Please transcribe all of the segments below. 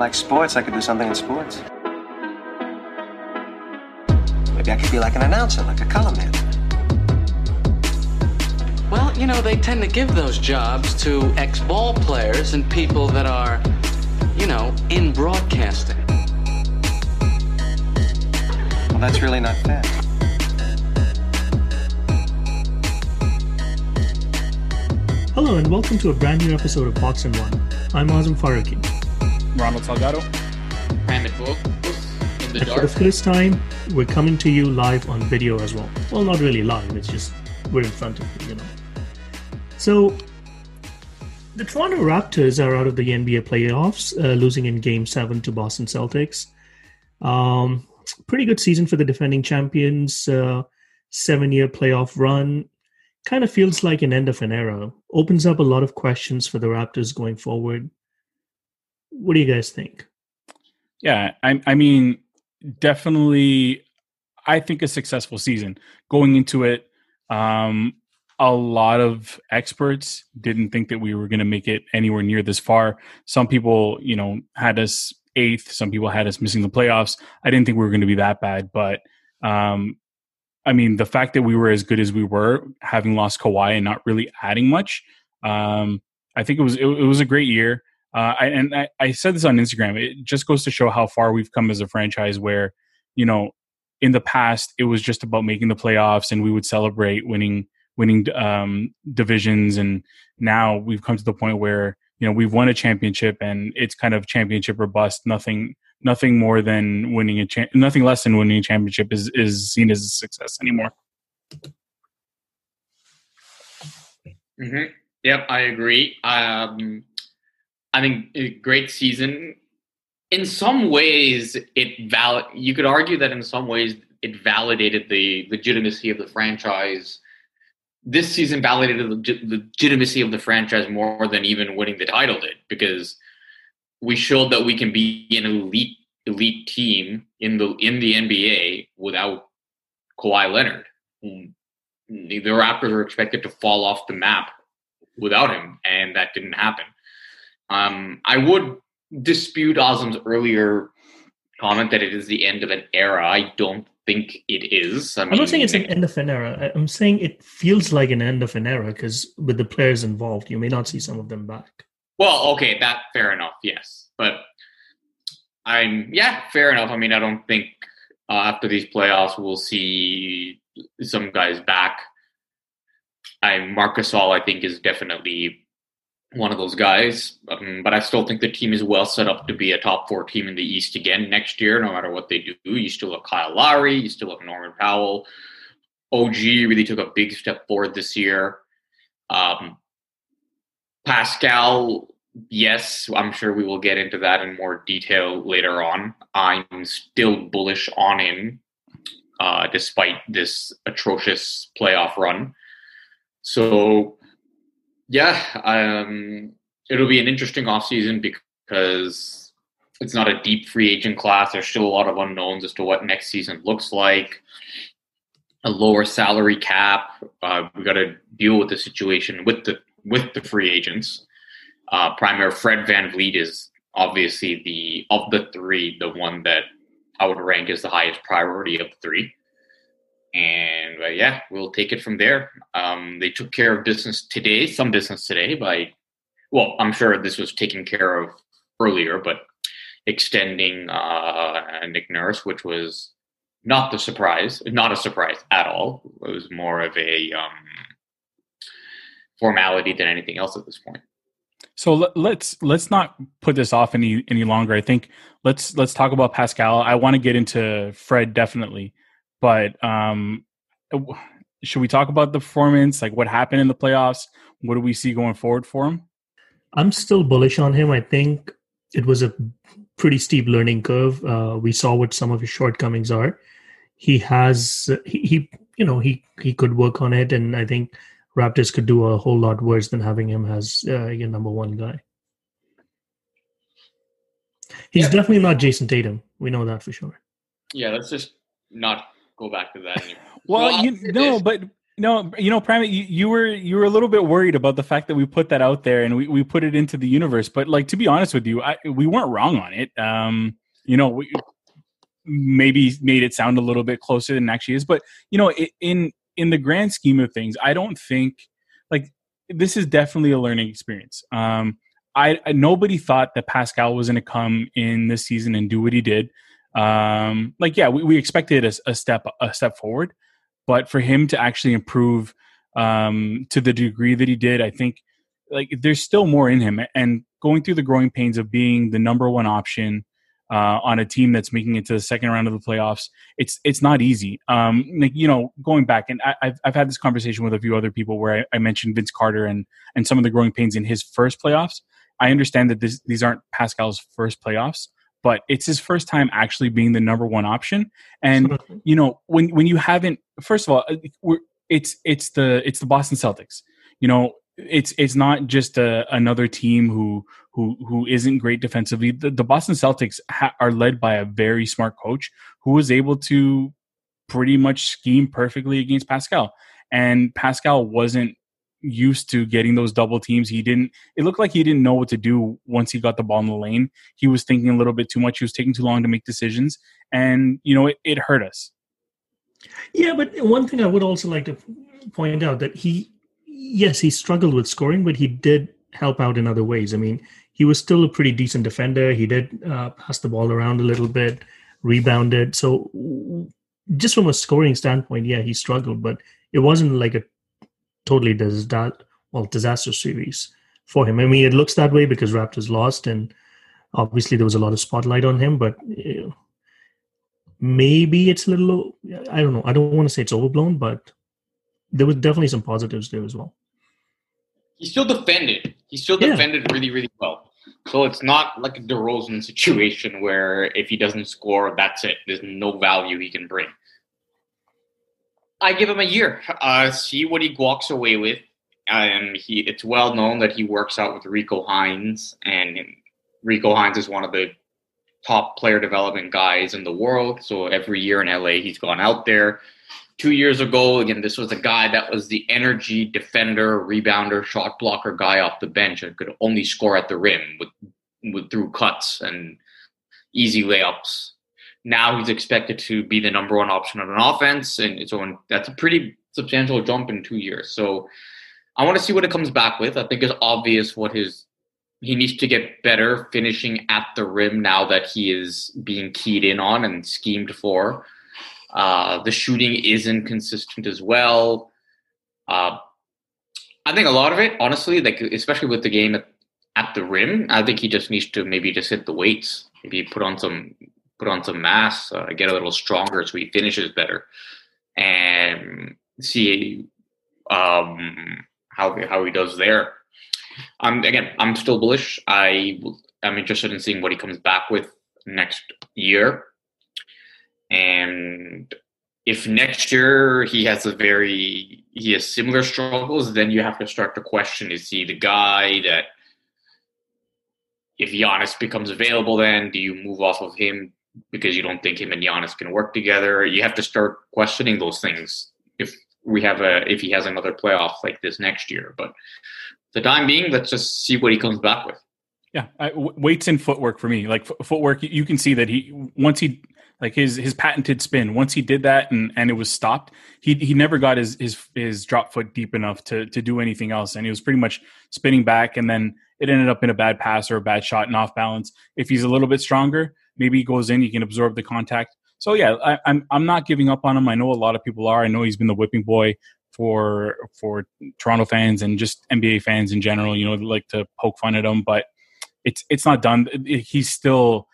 like sports, I could do something in sports. Maybe I could be like an announcer, like a color man. Well, you know, they tend to give those jobs to ex ball players and people that are, you know, in broadcasting. Well, that's really not fair. Hello and welcome to a brand new episode of Box and One. I'm Azam Faruqi. Ronald Salgado. Brandon Book in the And for the first time, we're coming to you live on video as well. Well, not really live, it's just we're in front of you, you know. So, the Toronto Raptors are out of the NBA playoffs, uh, losing in Game 7 to Boston Celtics. Um, pretty good season for the defending champions. Uh, seven year playoff run. Kind of feels like an end of an era. Opens up a lot of questions for the Raptors going forward. What do you guys think? Yeah, I, I mean, definitely, I think a successful season. Going into it, um, a lot of experts didn't think that we were going to make it anywhere near this far. Some people, you know, had us eighth. Some people had us missing the playoffs. I didn't think we were going to be that bad, but um, I mean, the fact that we were as good as we were, having lost Kawhi and not really adding much, um, I think it was it, it was a great year. Uh, and I, I said this on Instagram. It just goes to show how far we've come as a franchise. Where you know, in the past, it was just about making the playoffs, and we would celebrate winning winning um, divisions. And now we've come to the point where you know we've won a championship, and it's kind of championship or bust. Nothing nothing more than winning a cha- nothing less than winning a championship is is seen as a success anymore. hmm Yep, I agree. Um, I think a great season. In some ways, it val. You could argue that in some ways it validated the legitimacy of the franchise. This season validated the legi- legitimacy of the franchise more than even winning the title did, because we showed that we can be an elite elite team in the in the NBA without Kawhi Leonard. The Raptors are expected to fall off the map without him, and that didn't happen. Um, I would dispute Azam's earlier comment that it is the end of an era. I don't think it is. I I'm not saying it's an end of an era. I'm saying it feels like an end of an era because with the players involved, you may not see some of them back. Well, okay, that fair enough, yes, but I'm yeah, fair enough. I mean, I don't think uh, after these playoffs we'll see some guys back. I Marc Gasol, I think, is definitely one of those guys, um, but I still think the team is well set up to be a top four team in the East again next year, no matter what they do. You still have Kyle Lowry, you still have Norman Powell. OG really took a big step forward this year. Um, Pascal, yes, I'm sure we will get into that in more detail later on. I'm still bullish on him, uh, despite this atrocious playoff run. So, yeah, um, it'll be an interesting offseason because it's not a deep free agent class. There's still a lot of unknowns as to what next season looks like. A lower salary cap. Uh, we got to deal with the situation with the with the free agents. Uh, Fred VanVleet is obviously the of the three, the one that I would rank as the highest priority of the three. And uh, yeah, we'll take it from there. Um, they took care of business today, some business today by, well, I'm sure this was taken care of earlier, but extending uh, Nick Nurse, which was not the surprise, not a surprise at all. It was more of a um, formality than anything else at this point. So let, let's let's not put this off any any longer. I think let's let's talk about Pascal. I want to get into Fred definitely, but um, should we talk about the performance? Like what happened in the playoffs? What do we see going forward for him? I'm still bullish on him. I think it was a pretty steep learning curve. Uh, we saw what some of his shortcomings are. He has he, he you know he he could work on it, and I think Raptors could do a whole lot worse than having him as uh, your number one guy. He's Yeah. definitely not Jayson Tatum. We know that for sure. Yeah, let's just not go back to that anymore. Well, Well, you I'll say no, this. but No, you know, Prime, you, you were you were a little bit worried about the fact that we put that out there and we, we put it into the universe. But like to be honest with you, I, we weren't wrong on it. Um, you know, we maybe made it sound a little bit closer than it actually is. But you know, in in the grand scheme of things, I don't think like this is definitely a learning experience. Um, I, I nobody thought that Pascal was going to come in this season and do what he did. Um, like yeah, we, we expected a, a step a step forward, but for him to actually improve um, to the degree that he did, I think like there's still more in him. And going through the growing pains of being the number one option uh, on a team that's making it to the second round of the playoffs, it's it's not easy. Um, like you know, going back and I, have I've had this conversation with a few other people where I, I mentioned Vince Carter and and some of the growing pains in his first playoffs. I understand that this, these aren't Pascal's first playoffs, but it's his first time actually being the number one option. And you know, when when you haven't, first of all, uh, it's it's the it's the Boston Celtics. You know, it's it's not just a, another team who who who isn't great defensively. The, the Boston Celtics ha- are led by a very smart coach who was able to pretty much scheme perfectly against Pascal. And Pascal wasn't used to getting those double teams. He didn't. It looked like he didn't know what to do once he got the ball in the lane. He was thinking a little bit too much. He was taking too long to make decisions, and you know it, it hurt us. Yeah, but one thing I would also like to point out that he, yes, he struggled with scoring, but he did help out in other ways. I mean, he was still a pretty decent defender. He did uh, pass the ball around a little bit, rebounded. So just from a scoring standpoint, yeah, he struggled, but it wasn't like a totally does that well, disaster series for him. I mean, it looks that way because Raptors lost, and obviously there was a lot of spotlight on him. But you know, maybe it's a little. I don't know. I don't want to say it's overblown, but there was definitely some positives there as well. He still defended. He still defended yeah. really, really well. So it's not like a DeRozan situation where if he doesn't score, that's it. There's no value he can bring. I give him a year. Uh, see what he walks away with. Um, he it's well known that he works out with Rico Hines, and Rico Hines is one of the top player development guys in the world. So every year in LA, he's gone out there. Two years ago, again, this was a guy that was the energy defender, rebounder, shot blocker guy off the bench and could only score at the rim with, with through cuts and easy layups now he's expected to be the number one option on an offense, and so that's a pretty substantial jump in two years. So I want to see what it comes back with. I think it's obvious what his he needs to get better finishing at the rim now that he is being keyed in on and schemed for. Uh, the shooting isn't consistent as well. Uh, I think a lot of it, honestly, like especially with the game at, at the rim, I think he just needs to maybe just hit the weights, maybe put on some put on some mass, uh, get a little stronger so he finishes better, and see um, how how he does there. Um, again, I'm still bullish. I I'm interested in seeing what he comes back with next year, and if next year he has a very he has similar struggles, then you have to start to question: Is he the guy that? If Giannis becomes available, then do you move off of him because you don't think him and Giannis can work together. You have to start questioning those things if we have a if he has another playoff like this next year. But the time being, let's just see what he comes back with. Yeah, I, weights and footwork for me. Like f- footwork, you can see that he once he like his his patented spin. Once he did that and and it was stopped, he he never got his his his drop foot deep enough to to do anything else, and he was pretty much spinning back, and then it ended up in a bad pass or a bad shot and off balance. If he's a little bit stronger, maybe he goes in, he can absorb the contact. So yeah, I, I'm I'm not giving up on him. I know a lot of people are. I know he's been the whipping boy for for Toronto fans and just NBA fans in general. You know, like to poke fun at him, but it's it's not done. He's still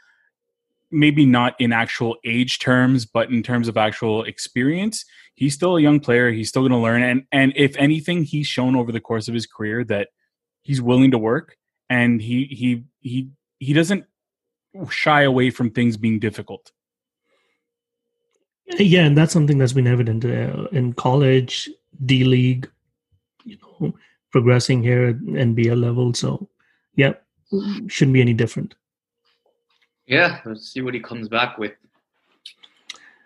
maybe not in actual age terms, but in terms of actual experience, he's still a young player. He's still going to learn, and and if anything, he's shown over the course of his career that he's willing to work, and he he he he doesn't shy away from things being difficult. Yeah, and that's something that's been evident uh, in college, D League, you know, progressing here at NBL level. So, yeah, shouldn't be any different. Yeah, let's see what he comes back with.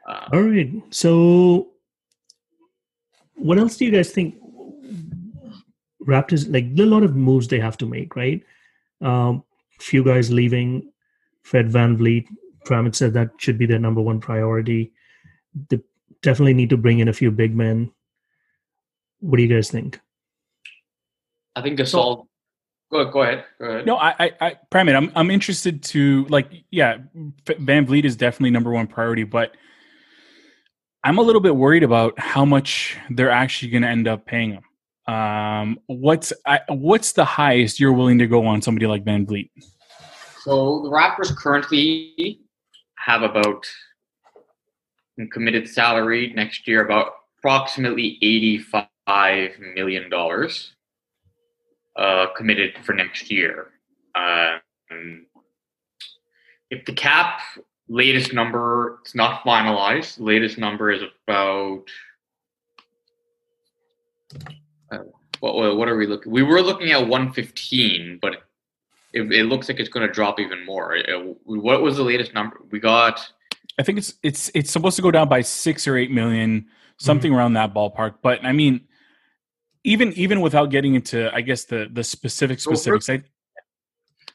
Uh, All right, so what else do you guys think? Raptors like a lot of moves they have to make, right? Um, few guys leaving. Fred VanVleet, Pramit said that should be their number one priority. They definitely need to bring in a few big men. What do you guys think? I think Gasol. Go, go ahead. Go ahead. No, I, I, I Pramit, I'm, I'm interested to like, yeah, VanVleet is definitely number one priority, but I'm a little bit worried about how much they're actually going to end up paying him. Um, what's I, what's the highest you're willing to go on somebody like VanVleet? So the Raptors currently have about committed salary next year about approximately eighty-five million dollars uh, committed for next year. Um, if the cap latest number, it's not finalized. Latest number is about uh, what, what are we looking? We were looking at 115, but it, it looks like it's going to drop even more. It, what was the latest number we got? I think it's it's it's supposed to go down by six or eight million, something mm-hmm. around that ballpark. But I mean, even even without getting into, I guess the the specific specifics, so I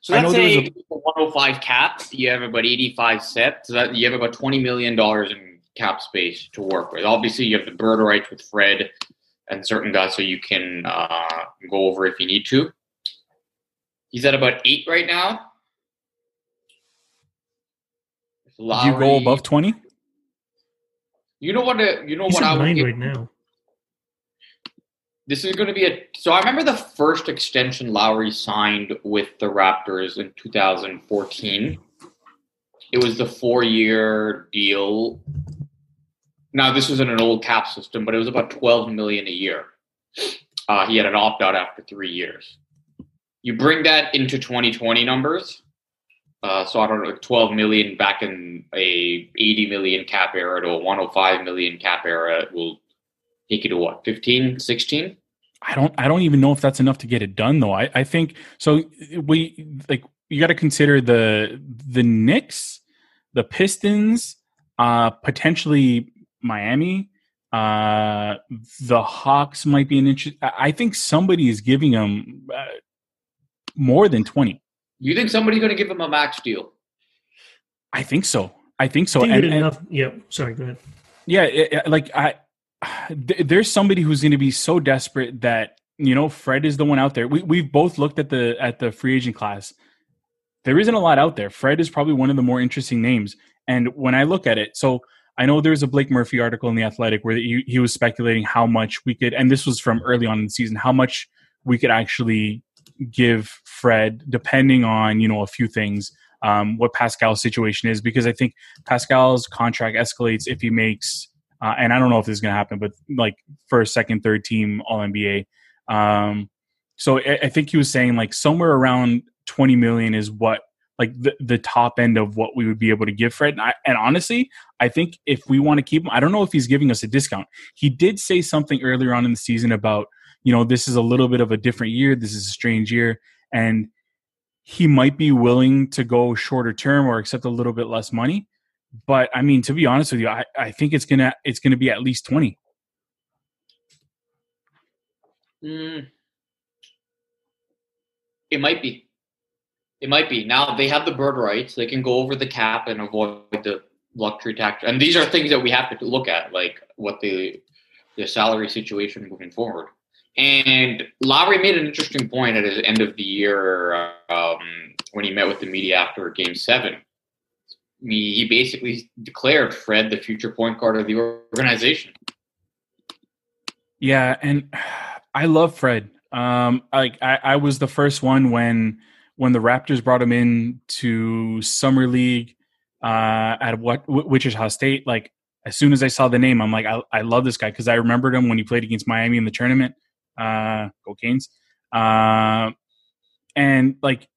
so let's say a, 105 cap. You have about 85 set. So that you have about 20 million dollars in cap space to work with. Obviously, you have the bird rights with Fred and certain guys, so you can uh, go over if you need to. He's at about eight right now. Lowry, you go above 20? You know what? Uh, you know He's what? I would right now this is going to be a so i remember the first extension lowry signed with the raptors in 2014 it was the four year deal now this was in an old cap system but it was about 12 million a year uh, he had an opt out after three years you bring that into 2020 numbers uh, so I don't know, 12 million back in a 80 million cap era to a 105 million cap era will take you to what 15 16 i don't i don't even know if that's enough to get it done though i i think so we like you got to consider the the Knicks, the Pistons, uh potentially Miami, uh the Hawks might be an interest. I think somebody is giving them uh, more than 20. You think somebody's going to give him a max deal? I think so. I think so. Think and, enough. And, yeah. Sorry. Go ahead. Yeah. It, like I, there's somebody who's going to be so desperate that you know Fred is the one out there. We we've both looked at the at the free agent class. There isn't a lot out there. Fred is probably one of the more interesting names. And when I look at it, so I know there's a Blake Murphy article in the Athletic where he, he was speculating how much we could, and this was from early on in the season, how much we could actually give Fred, depending on you know a few things, um, what Pascal's situation is, because I think Pascal's contract escalates if he makes uh, and I don't know if this is going to happen, but like first, second, third team All NBA. Um, so I, I, think he was saying like somewhere around 20 million is what like the, the top end of what we would be able to give Fred. And, I, and honestly, I think if we want to keep him, I don't know if he's giving us a discount. He did say something earlier on in the season about, you know, this is a little bit of a different year. This is a strange year. And he might be willing to go shorter term or accept a little bit less money. But I mean, to be honest with you, I, I think it's gonna it's gonna be at least twenty. Mm. It might be. It might be. Now they have the bird rights. They can go over the cap and avoid the luxury tax. And these are things that we have to look at, like what the the salary situation moving forward. And Lowry made an interesting point at his end of the year um, when he met with the media after Game Seven he basically declared Fred the future point guard of the organization. Yeah, and I love Fred. Um, like I, I was the first one when when the Raptors brought him in to summer league uh, at what Wichita State. Like as soon as I saw the name, I'm like, I, I love this guy because I remembered him when he played against Miami in the tournament. Uh, go Canes! Uh, and like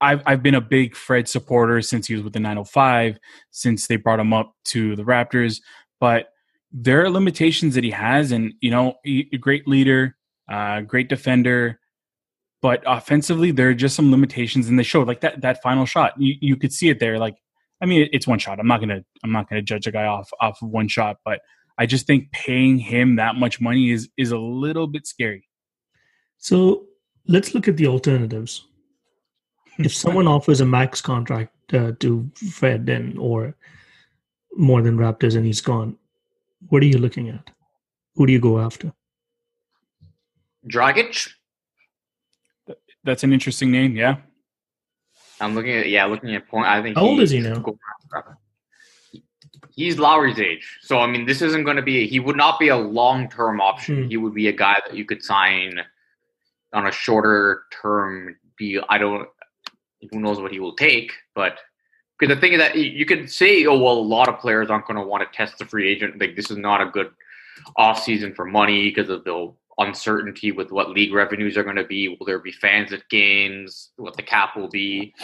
I've I've been a big Fred supporter since he was with the 905, since they brought him up to the Raptors. But there are limitations that he has, and you know, great leader, uh, great defender, but offensively there are just some limitations, and they showed like that that final shot. You you could see it there. Like, I mean, it's one shot. I'm not gonna I'm not gonna judge a guy off off of one shot, but I just think paying him that much money is is a little bit scary. So let's look at the alternatives. if someone offers a max contract uh, to Fred and or more than Raptors and he's gone, what are you looking at? Who do you go after? Dragic. That's an interesting name. Yeah. I'm looking at yeah, looking at point. I think. How old is he now? He's Lowry's age, so I mean, this isn't going to be. He would not be a long term option. Hmm. He would be a guy that you could sign on a shorter term deal. I don't. Who knows what he will take? But because the thing is that you- you could say, oh well, a lot of players aren't going to want to test the free agent. Like this is not a good off season for money because of the uncertainty with what league revenues are going to be. Will there be fans at games? What the cap will be?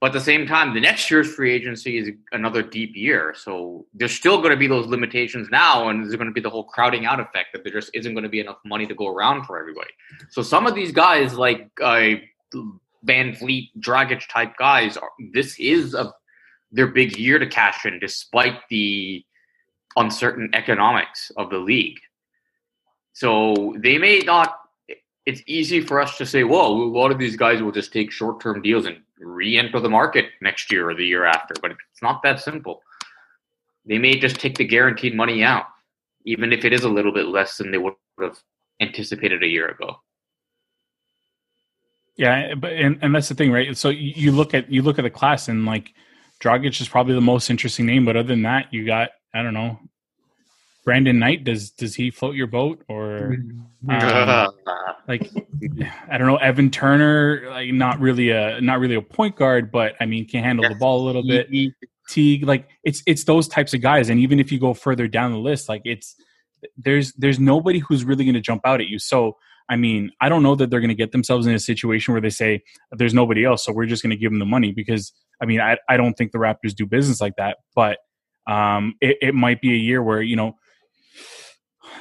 But at the same time, the next year's free agency is another deep year. So there's still going to be those limitations now, and there's going to be the whole crowding out effect that there just isn't going to be enough money to go around for everybody. So some of these guys, like uh, VanVleet, Dragic type guys, are, this is a their big year to cash in, despite the uncertain economics of the league. So they may not. It's easy for us to say, "Well, a lot of these guys will just take short-term deals and re-enter the market next year or the year after." But it's not that simple. They may just take the guaranteed money out, even if it is a little bit less than they would have anticipated a year ago. Yeah, but and, and that's the thing, right? So you, look at you look at the class and like Dragic is probably the most interesting name, but other than that, you got I don't know. Brandon Knight does does he float your boat or um, like I don't know Evan Turner like not really a not really a point guard but I mean can handle the ball a little bit. Teague like it's it's those types of guys. And even if you go further down the list like it's there's there's nobody who's really going to jump out at you. So I mean I don't know that they're going to get themselves in a situation where they say there's nobody else so we're just going to give them the money because I mean I I don't think the Raptors do business like that. But um it, it might be a year where you know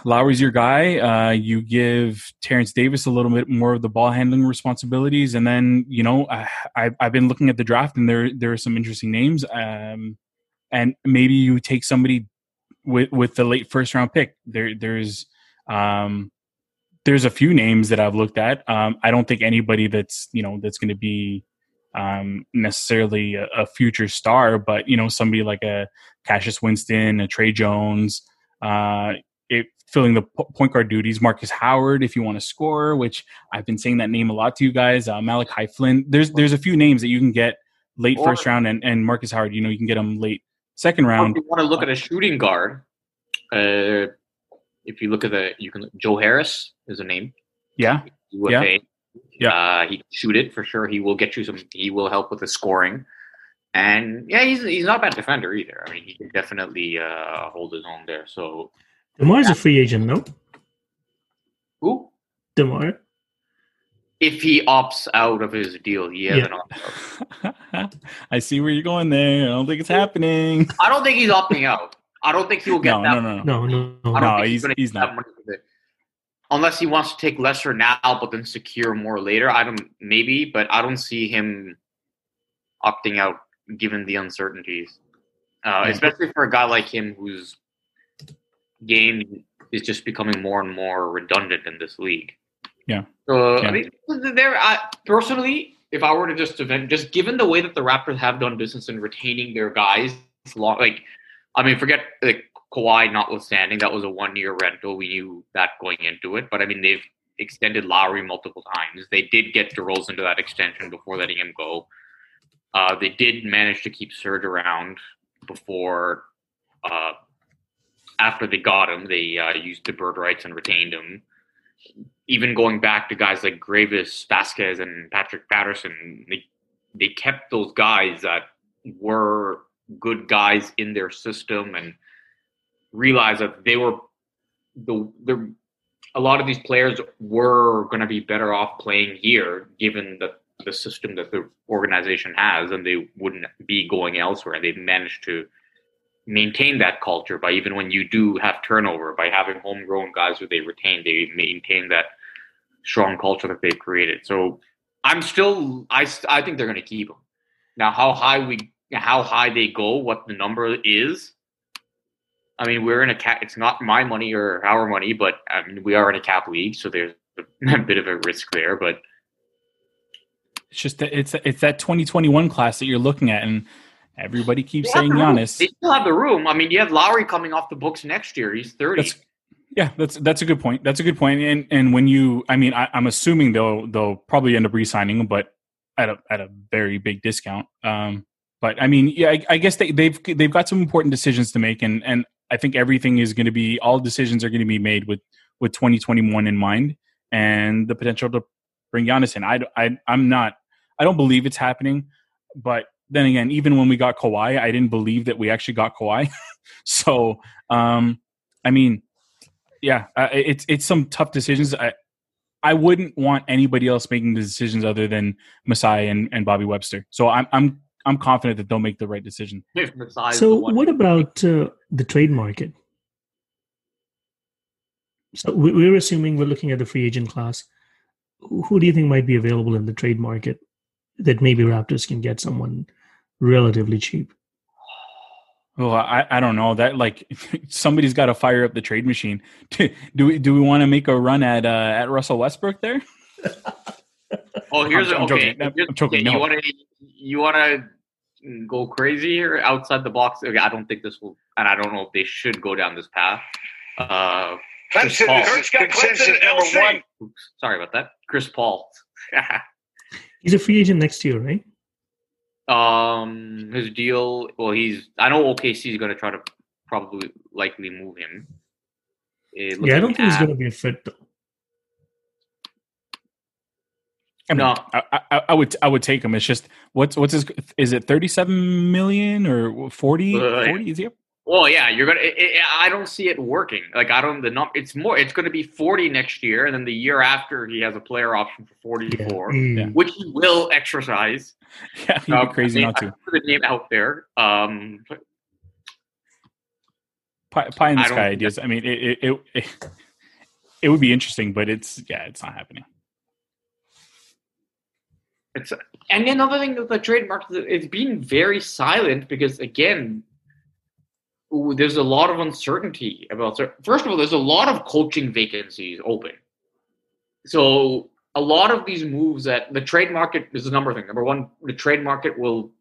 Lowry's your guy. Uh, you give Terrence Davis a little bit more of the ball handling responsibilities, and then you know I, I've I've been looking at the draft, and there there are some interesting names. Um, and maybe you take somebody with with the late first round pick. There there's um, there's a few names that I've looked at. Um, I don't think anybody that's you know that's going to be um, necessarily a, a future star, but you know somebody like a Cassius Winston, a Tre Jones. Uh, it filling the point guard duties. Marcus Howard, if you want to score, which I've been saying that name a lot to you guys. Uh, Malachi Flynn. There's there's a few names that you can get late Or- first round, and, and Marcus Howard. You know you can get them late second round. if you want to look at a shooting guard, uh, if you look at the, you can Joe Harris is a name. Yeah, UFA. Yeah. Uh, he can shoot it for sure. He will get you some. He will help with the scoring, and yeah, he's he's not a bad defender either. I mean, he can definitely uh, hold his own there. So Demar's a free agent, no? who? Demar. If he opts out of his deal, he has Yeah. an opt out. I see where you're going there. I don't think it's happening. I don't think he's opting out. I don't think he will get No, that. no, no, no. No, no, no. I don't No, think he's- gonna he's not. money for the- Unless he wants to take lesser now, but then secure more later. I don't maybe, but I don't see him opting out given the uncertainties. Uh, Yeah. Especially for a guy like him whose game is just becoming more and more redundant in this league. Yeah. So Yeah. I mean, there. I, personally, if I were to just event, just given the way that the Raptors have done business in retaining their guys, long, like I mean, forget like Kawhi notwithstanding, that was a one year rental. We knew that going into it, but I mean, they've extended Lowry multiple times. They did get DeRozan to that extension before letting him go. Uh, they did manage to keep Serge around before, uh, after they got him. They uh, used the bird rights and retained him. Even going back to guys like Greivis, Vasquez, and Patrick Patterson, they they kept those guys that were good guys in their system and realized that they were the the a lot of these players were going to be better off playing here given the the system that the organization has and they wouldn't be going elsewhere and they've managed to maintain that culture by even when you do have turnover by having homegrown guys who they retain they maintain that strong culture that they've created so i'm still i i think they're going to keep them now how high we how high they go what the number is I mean, we're in a cap. It's not my money or our money, but I mean, we are in a cap league, so there's a bit of a risk there. But It's just that it's it's that 2021 class that you're looking at, and everybody keeps saying the. Giannis. They still have the room. I mean, you have Lowry coming off the books next year. He's thirty. That's yeah, that's that's a good point. That's a good point. And and when you, I mean, I, I'm assuming they'll they'll probably end up re-signing him, but at a at a very big discount. Um, but I mean, yeah, I, I guess they, they've they've got some important decisions to make, and and I think everything is going to be all decisions are going to be made with with 2021 in mind and the potential to bring Giannis in. I I I'm not I don't believe it's happening, but then again, even when we got Kawhi, I didn't believe that we actually got Kawhi. so, um, I mean, yeah, uh, it's it's some tough decisions. I I wouldn't want anybody else making the decisions other than Masai and, and Bobby Webster. So I'm I'm I'm confident that they'll make the right decision. If So, the one- what about uh, the trade market? So, we- we're assuming we're looking at the free agent class. Who who do you think might be available in the trade market that maybe Raptors can get someone relatively cheap? Oh, I, I don't know that like somebody's got to fire up the trade machine. do we do we want to make a run at uh, at Russell Westbrook there? Oh, here's I'm a, okay. joking. I'm here's- joking. okay, No. You want to you want to go crazy here outside the box? Okay, I don't think this will, and I don't know if they should go down this path. Uh, Chris Clemson, Paul. this is consensus number one. Oops, sorry about that. Chris Paul. He's a free agent next year, right? Um, his deal. Well, he's. I know OKC is going to try to probably likely move him. It Yeah, I don't think he's going to be a fit though. I mean, No. I, I, I would I would take him. It's just what's what's his is it 37 million or 40? Uh, 40 is he up? Well, yeah, you're gonna. It, it, I don't see it working. Like I don't. The num. It's more. It's going to be forty next year, and then the year after he has a player option for forty-four, Mm. which he will exercise. Yeah, he'd Um, crazy I not to. I put the name out there. Um, but Pie, pie in the I sky ideas. I mean, it it, it it it would be interesting, but it's yeah, it's not happening. it's and another thing with the trademark, it's been very silent because again, ooh, there's a lot of uncertainty about. First of all, there's a lot of coaching vacancies open. So a lot of these moves that the trade market is a number of things. Number one, the trade market will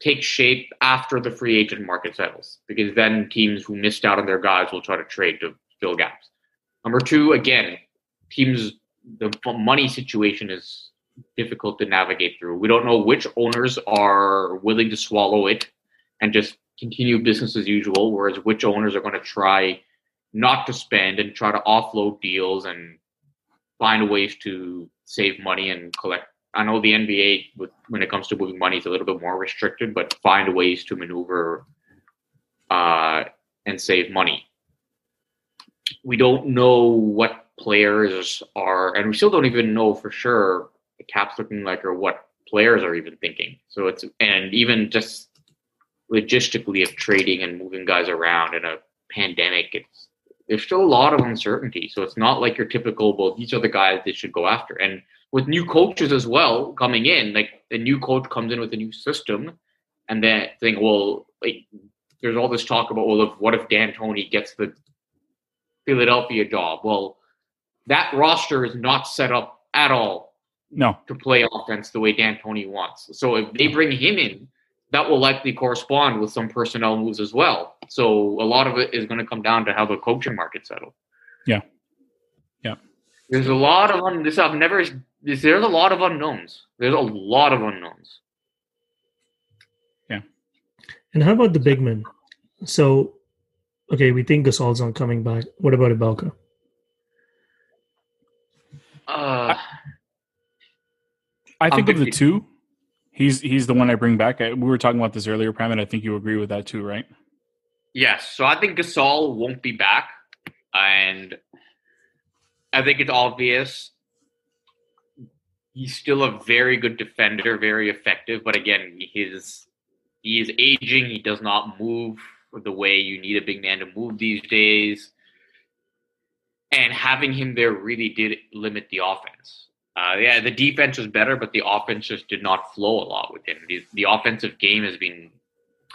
take shape after the free agent market settles because then teams who missed out on their guys will try to trade to fill gaps. Number two, again, teams the money situation is difficult to navigate through. We don't know which owners are willing to swallow it and just continue business as usual, whereas which owners are going to try not to spend and try to offload deals and find ways to save money and collect. I know the NBA, with, when it comes to moving money, is a little bit more restricted, but find ways to maneuver uh, and save money. We don't know what players are, and we still don't even know for sure the cap's looking like or what players are even thinking. So it's and even just logistically of trading and moving guys around in a pandemic, it's there's still a lot of uncertainty. So it's not like your typical, well, these are the guys they should go after. And with new coaches as well coming in, like the new coach comes in with a new system, and then think, well, like there's all this talk about, well, if, what if D'Antoni gets the Philadelphia job? Well, that roster is not set up at all No, to play offense the way D'Antoni wants. So if they bring him in, that will likely correspond with some personnel moves as well. So a lot of it is going to come down to how the coaching market settles. Yeah. Yeah. There's a lot of un- this. I've never. This, there's a lot of unknowns. There's a lot of unknowns. Yeah. And how about the big men? So, okay, we think Gasol's not coming back. What about Ibaka? Uh, I think I'm of the two, he's he's the one I bring back. We were talking about this earlier, Prem, and I think you agree with that too, right? Yes, so I think Gasol won't be back, and I think it's obvious he's still a very good defender, very effective. But again, his he is aging. He does not move the way you need a big man to move these days, and having him there really did limit the offense. Uh, yeah, the defense was better, but the offense just did not flow a lot with him. The, the offensive game has been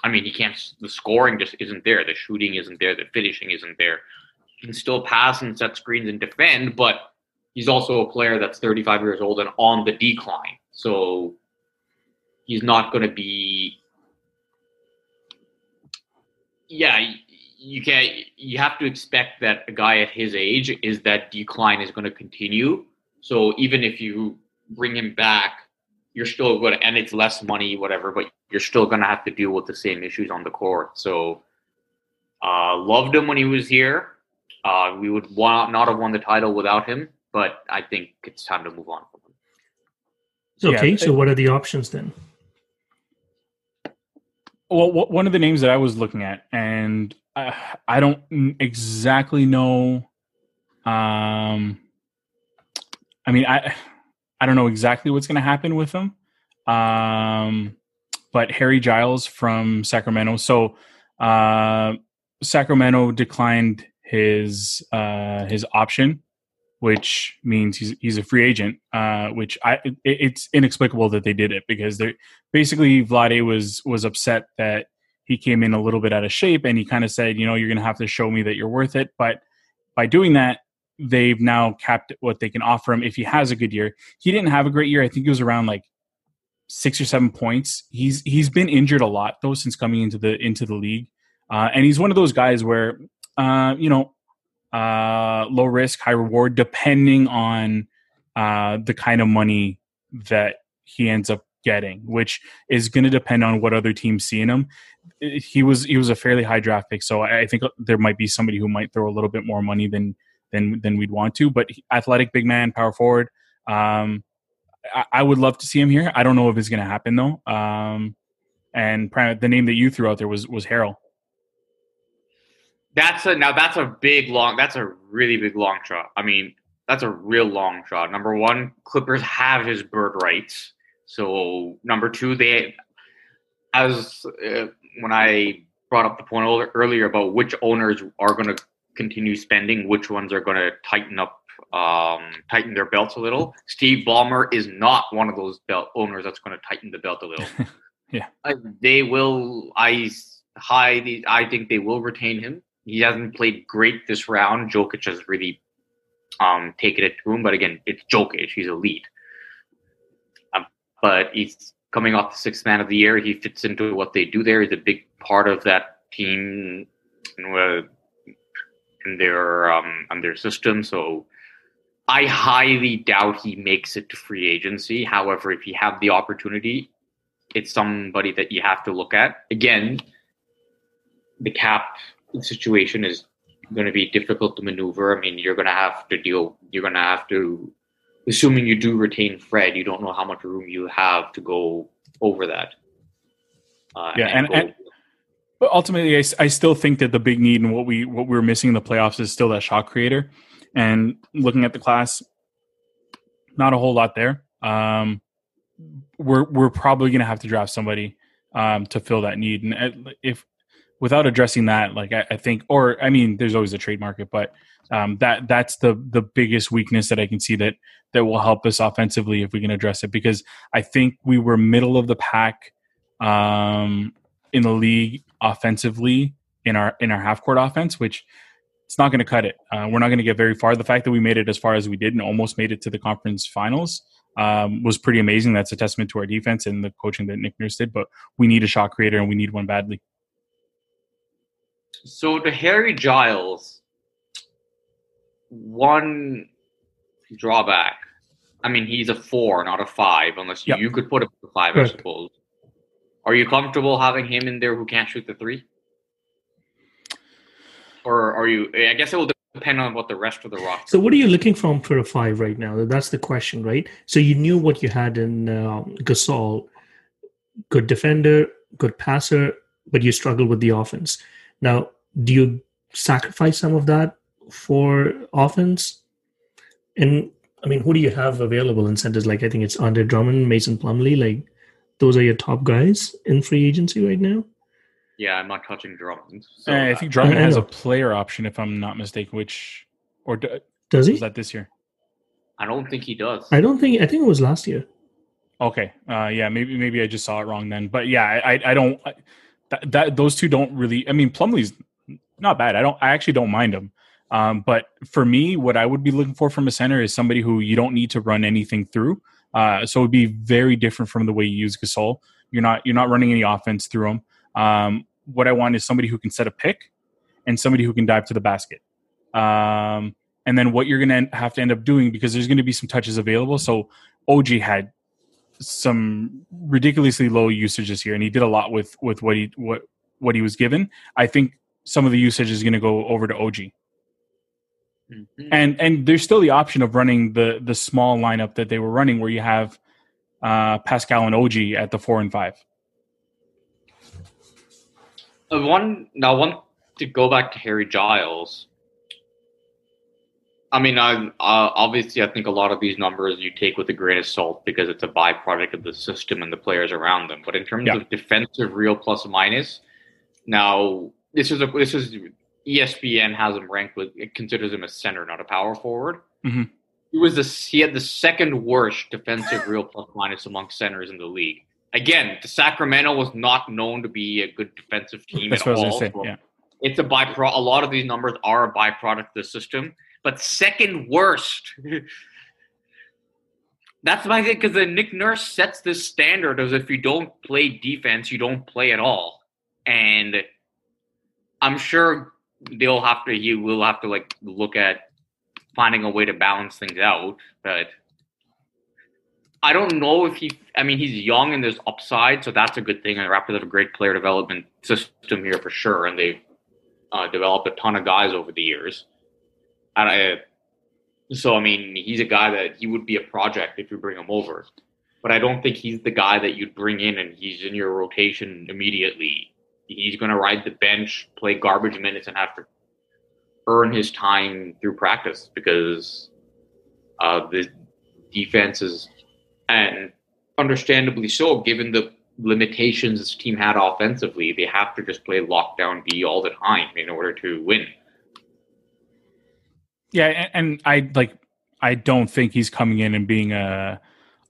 I mean, he can't. The scoring just isn't there. The shooting isn't there. The finishing isn't there. He can still pass and set screens and defend, but he's also a player that's 35 years old and on the decline. So he's not going to be. Yeah, you can't. You have to expect that a guy at his age is that decline is going to continue. So even if you bring him back, you're still going to, and it's less money, whatever, but you're still going to have to deal with the same issues on the court. So, uh, loved him when he was here. Uh, we would want, not have won the title without him, but I think it's time to move on from him. So, Yeah, okay, it- so what are the options then? Well, wh- one of the names that I was looking at, and I, I don't exactly know. Um, I mean, I I don't know exactly what's going to happen with him. Um, but Harry Giles from Sacramento. So, uh, Sacramento declined his uh, his option, which means he's he's a free agent. Uh, which I it, it's inexplicable that they did it because they basically Vlade was was upset that he came in a little bit out of shape and he kind of said, you know, you're going to have to show me that you're worth it. But by doing that, they've now capped what they can offer him if he has a good year. He didn't have a great year. I think it was around like six or seven points. He's he's been injured a lot though since coming into the into the league, uh, and he's one of those guys where uh, you know uh, low risk, high reward, depending on uh, the kind of money that he ends up getting, which is going to depend on what other teams see in him. He was he was a fairly high draft pick, so I I think there might be somebody who might throw a little bit more money than than than we'd want to. But athletic, big man, power forward. Um, I, I would love to see him here. I don't know if it's going to happen though. Um, and the name that you threw out there was was Harrell. That's a now that's a big long that's a really big long shot. I mean, that's a real long shot. Number one, Clippers have his bird rights. So number two, they as uh, when I brought up the point earlier about which owners are going to continue spending, which ones are going to tighten up, um, tighten their belts a little. Steve Ballmer is not one of those belt owners that's going to tighten the belt a little. Yeah. I, they will. I highly. I think they will retain him. He hasn't played great this round. Jokic has really um, taken it to him, but again, it's Jokic. He's elite. Um, but he's coming off the sixth man of the year. He fits into what they do there. He's a big part of that team uh, in their um, in their system. So I highly doubt he makes it to free agency. However, if you have the opportunity, it's somebody that you have to look at. Again, the cap situation is going to be difficult to maneuver. I mean, you're going to have to deal. You're going to have to, assuming you do retain Fred, you don't know how much room you have to go over that. Uh, Yeah, and- go- and- But ultimately, I still think that the big need and what we what we were missing in the playoffs is still that shot creator. And looking at the class, not a whole lot there. Um, we're we're probably going to have to draft somebody um, to fill that need. And uh, if without addressing that, like I, I think, or I mean, there's always a trade market, but um, that that's the the biggest weakness that I can see that that will help us offensively if we can address it. Because I think we were middle of the pack um, in the league offensively in our in our half court offense, which it's not going to cut it. Uh, we're not going to get very far. The fact that we made it as far as we did and almost made it to the conference finals um, was pretty amazing. That's a testament to our defense and the coaching that Nick Nurse did. But we need a shot creator and we need one badly. So to Harry Giles, one drawback. I mean, he's a four, not a five, unless you, Yep. you could put him at a five, I suppose. Are you comfortable having him in there who can't shoot the three? Or are you? I guess it will depend on what the rest of the roster. So, what are you looking from for a five right now? That's the question, right? So, you knew what you had in um, Gasol good defender, good passer, but you struggle with the offense. Now, do you sacrifice some of that for offense? And I mean, who do you have available in centers? Like, I think it's Andre Drummond, Mason Plumlee. Like, those are your top guys in free agency right now. Yeah, I'm not touching Drummond. So Uh, I think Drummond I has a player option, if I'm not mistaken. Which or d- Does he? was that this year? I don't think he does. I don't think. I think it was last year. Okay, uh, yeah, maybe maybe I just saw it wrong then. But yeah, I I, I don't. I, that, that those two don't really. I mean, Plumlee's not bad. I don't. I actually don't mind him. Um, but for me, what I would be looking for from a center is somebody who you don't need to run anything through. Uh, so it would be very different from the way you use Gasol. You're not you're not running any offense through him. Um, what I want is somebody who can set a pick and somebody who can dive to the basket. Um, and then what you're going to have to end up doing because there's going to be some touches available. So OG had some ridiculously low usages here, and he did a lot with with what he what what he was given. I think some of the usage is going to go over to OG. Mm-hmm. And and there's still the option of running the the small lineup that they were running, where you have uh, Pascal and OG at the four and five. Uh, one now, one to go back to Harry Giles. I mean, I uh, obviously I think a lot of these numbers you take with a grain of salt because it's a byproduct of the system and the players around them. But in terms yeah. of defensive real plus minus, now this is a this is ESPN has him ranked with it considers him a center, not a power forward. Mm-hmm. He was the he had the second worst defensive real plus minus among centers in the league. Again, the Sacramento was not known to be a good defensive team That's at all. Say, yeah. It's a byproduct. A lot of these numbers are a byproduct of the system, but second worst. That's my thing because the Nick Nurse sets this standard as if you don't play defense, you don't play at all, and I'm sure they'll have to. He will have to like look at finding a way to balance things out, but I don't know if he. I mean, he's young and there's upside, so that's a good thing. And Raptors have a great player development system here for sure, and they've uh, developed a ton of guys over the years. And I, so I mean, he's a guy that he would be a project if you bring him over. But I don't think he's the guy that you'd bring in and he's in your rotation immediately. He's going to ride the bench, play garbage minutes, and have to earn his time through practice because uh, the defense is and understandably so, given the limitations this team had offensively, they have to just play lockdown B all the time in order to win. Yeah, and, and I like I don't think he's coming in and being a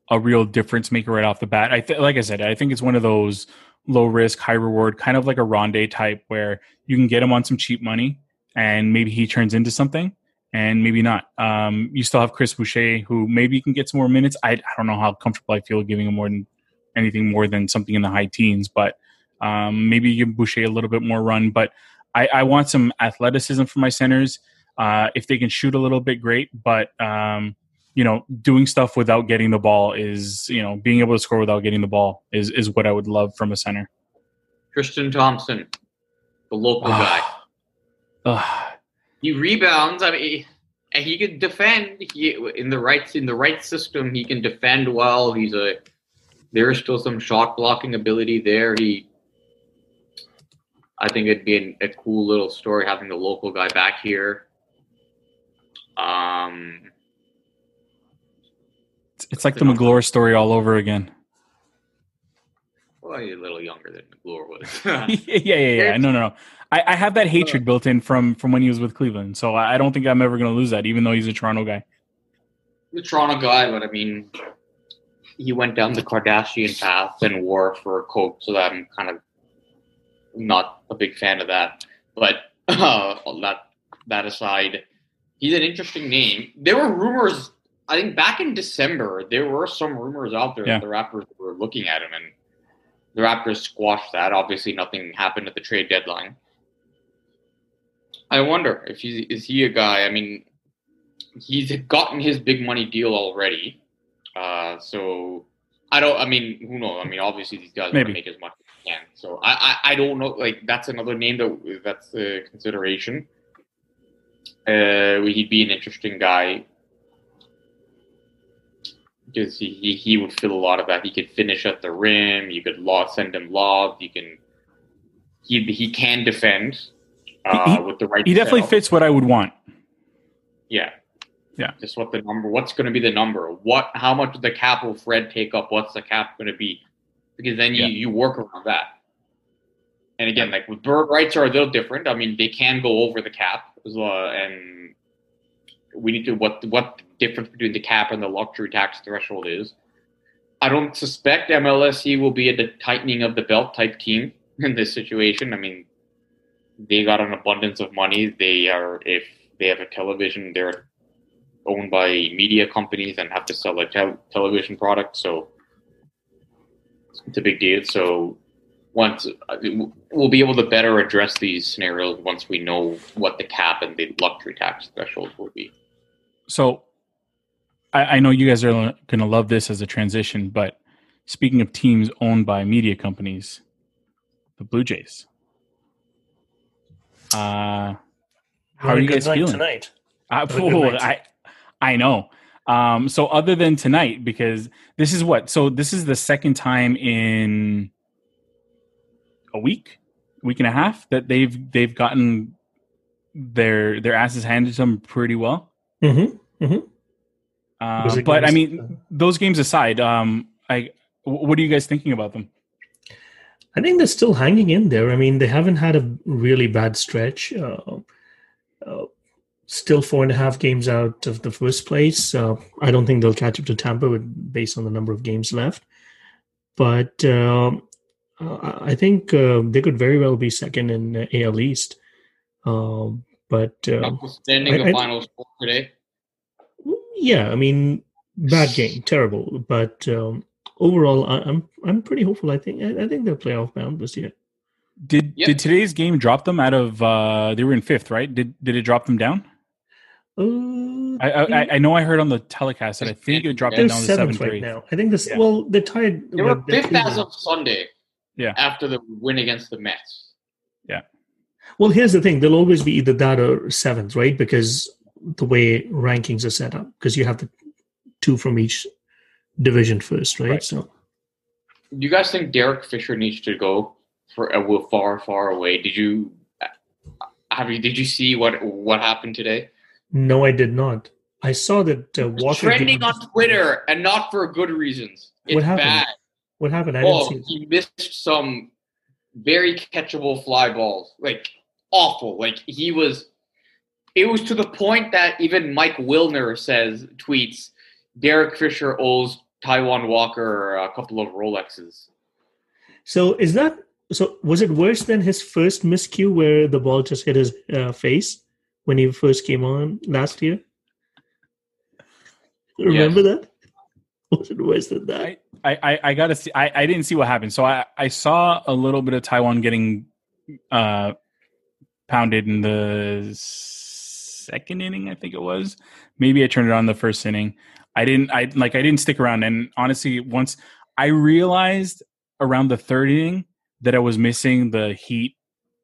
a real difference maker right off the bat. I th- like I said, I think it's one of those low risk, high reward, kind of like a Rondae type where you can get him on some cheap money and maybe he turns into something and maybe not. Um, you still have Chris Boucher, who maybe can get some more minutes. I, I don't know how comfortable I feel giving him more than anything more than something in the high teens, but um, maybe you give Boucher a little bit more run. But I, I want some athleticism for my centers. Uh, if they can shoot a little bit, great. But um, you know, doing stuff without getting the ball is, you know, being able to score without getting the ball is is what I would love from a center. Tristan Thompson, the local ah. guy. he rebounds. I mean, and he can defend. He in the right in the right system, he can defend well. He's a there is still some shot blocking ability there. He, I think it'd be an, a cool little story having the local guy back here. Um, it's, it's like the Magloire story all over again. Well, you're a little younger than Magloire was. yeah, yeah, yeah, yeah. No, no, no. I, I have that hatred built in from from when he was with Cleveland, so I, I don't think I'm ever going to lose that, even though he's a Toronto guy. The Toronto guy, but I mean, he went down the Kardashian path and wore for a coat, so that I'm kind of not a big fan of that. But uh, that that aside, he's an interesting name. There were rumors. I think back in December, there were some rumors out there yeah. that the Raptors were looking at him, and the Raptors squashed that. Obviously, nothing happened at the trade deadline. I wonder if he is he a guy. I mean, he's gotten his big money deal already, uh, so I don't. I mean, who knows? I mean, obviously these guys want to make as much as they can. So I, I, I don't know. Like that's another name that that's a consideration. Uh, he'd be an interesting guy because he, he, he would fill a lot of that. He could finish at the rim. You could law, send him lob. You can he he can defend uh, he, with the right. He definitely fits what I would want. Yeah. Yeah. Just what the number, what's going to be the number? What, how much does the cap will Fred take up? What's the cap going to be? Because then you, yeah. you work around that. And again, like with bird rights are a little different. I mean, they can go over the cap as well. And we need to, what, what the difference between the cap and the luxury tax threshold is. I don't suspect MLSE will be a tightening of the belt type team. in this situation. I mean, they got an abundance of money. They are if they have a television, they're owned by media companies and have to sell a tel- television product. So it's a big deal. So once uh, we'll be able to better address these scenarios once we know what the cap and the luxury tax thresholds will be. So I, I know you guys are going to love this as a transition, but speaking of teams owned by media companies, the Blue Jays. Uh, how are you guys feeling tonight? Uh, a good night. I I know. Um, so other than tonight, because this is what? So this is the second time in a week, week and a half that they've they've gotten their their asses handed to them pretty well. Mm-hmm. Uh, Was it but I mean, those games aside, um, I what are you guys thinking about them? I think they're still hanging in there. I mean, they haven't had a really bad stretch. Uh, uh, still four and a half games out of the first place. Uh, I don't think they'll catch up to Tampa with, based on the number of games left. But um uh, I think uh, they could very well be second in uh, AL East. Um, but uh, Notwithstanding I- the I- final score today, yeah, I mean, bad game, terrible. But um, overall, I, I'm I'm pretty hopeful. I think I, I think they're playoff bound this year. Did Yep. did today's game drop them out of? Uh, they were in fifth, right? Did did it drop them down? Uh, I I, I know I heard on the telecast that I think it dropped them They're down to seventh seventh right now. I think this. Yeah. Well, they're tied. they were fifth as of Sunday. Yeah. After the win against the Mets. Well, here's the thing: they'll always be either that or seventh, right? Because the way rankings are set up, because you have the two from each division first, right? Right. So Do you guys think Derek Fisher needs to go for a far, far away? Did you have you did you see what what happened today? no, I did not. I saw that uh, Walker trending on Twitter and not for good reasons. It's What happened? bad. What happened? I Oh, didn't see. it. he missed some very catchable fly balls. Like awful. Like he was it was to the point that even Mike Wilner says tweets Derek Fisher owes Taijuan Walker a couple of Rolexes. So is that so? Was it worse than his first miscue where the ball just hit his uh, face when he first came on last year? Remember that? Was it worse than that? I, I, I, I gotta see. I, I didn't see what happened. So I, I saw a little bit of Taiwan getting uh, pounded in the second inning. I think it was. Maybe I turned it on the first inning. I didn't. I like. I didn't stick around. And honestly, once I realized around the third inning that I was missing the Heat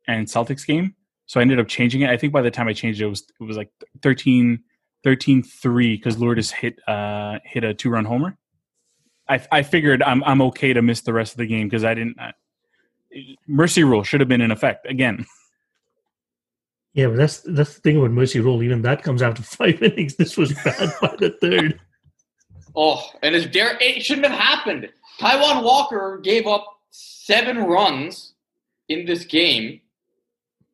and Celtics game, so I ended up changing it. I think by the time I changed it, it was it was like 13, 13-3 because Lourdes hit uh hit a two run homer. I, I figured I'm I'm okay to miss the rest of the game because I didn't. I, mercy rule should have been in effect again. Yeah, but that's that's the thing about mercy rule. Even that comes after five innings. This was bad by the third. Oh, and it's Derek it shouldn't have happened. Taijuan Walker gave up seven runs in this game.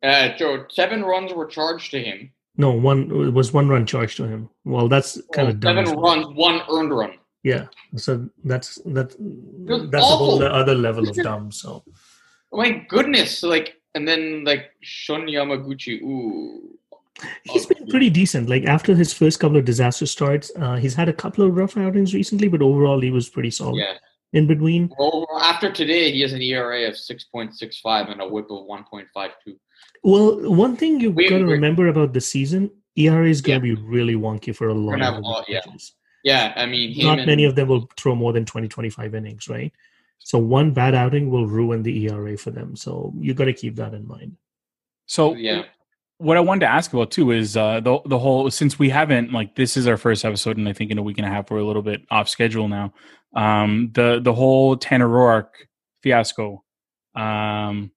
Uh, so seven runs were charged to him. No, one it was one run charged to him. Well, that's kind Well, of dumb. seven runs, one earned run. Yeah, so that's that's that's a whole other level of dumb. So Oh my goodness! Like, and then like Shun Yamaguchi. Ooh, he's been pretty decent. Like after his first couple of disaster starts, uh, he's had a couple of rough outings recently, but overall he was pretty solid. yeah. In between, Well, after today, he has an ERA of six point six five and a WHIP of one point five two. well, one thing you've got to remember about the season, ERA is going to be really wonky for a lot of lot, yeah. pitchers. Yeah, I mean, Not many of them will throw more than 20, 25 innings, right? So one bad outing will ruin the ERA for them. So you got to keep that in mind. So Yeah, what I wanted to ask about too is uh, the the whole since we haven't like this is our first episode and I think in a week and a half we're a little bit off schedule now. Um, the the whole Tanner Roark fiasco, um,